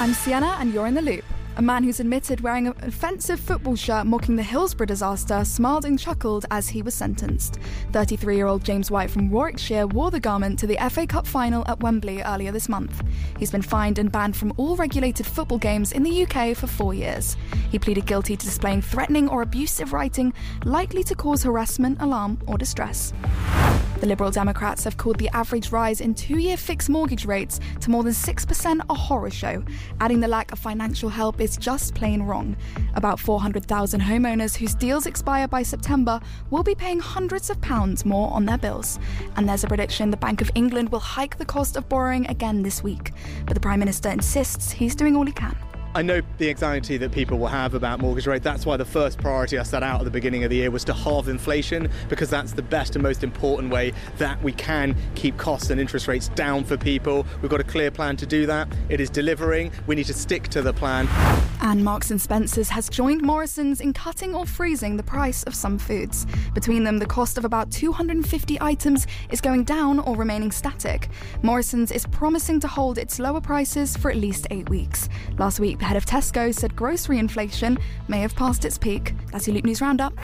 I'm Sienna, and you're in the loop. A man who's admitted wearing an offensive football shirt mocking the Hillsborough disaster smiled and chuckled as he was sentenced. 33 year old James White from Warwickshire wore the garment to the FA Cup final at Wembley earlier this month. He's been fined and banned from all regulated football games in the UK for four years. He pleaded guilty to displaying threatening or abusive writing likely to cause harassment, alarm, or distress. The Liberal Democrats have called the average rise in two year fixed mortgage rates to more than 6% a horror show, adding the lack of financial help is just plain wrong. About 400,000 homeowners whose deals expire by September will be paying hundreds of pounds more on their bills. And there's a prediction the Bank of England will hike the cost of borrowing again this week. But the Prime Minister insists he's doing all he can. I know the anxiety that people will have about mortgage rate. That's why the first priority I set out at the beginning of the year was to halve inflation because that's the best and most important way that we can keep costs and interest rates down for people. We've got a clear plan to do that. It is delivering. We need to stick to the plan. And Marks and Spencers has joined Morrison's in cutting or freezing the price of some foods. Between them, the cost of about 250 items is going down or remaining static. Morrison's is promising to hold its lower prices for at least 8 weeks. Last week, the head of Tesco said grocery inflation may have passed its peak. That's your Loop News Roundup.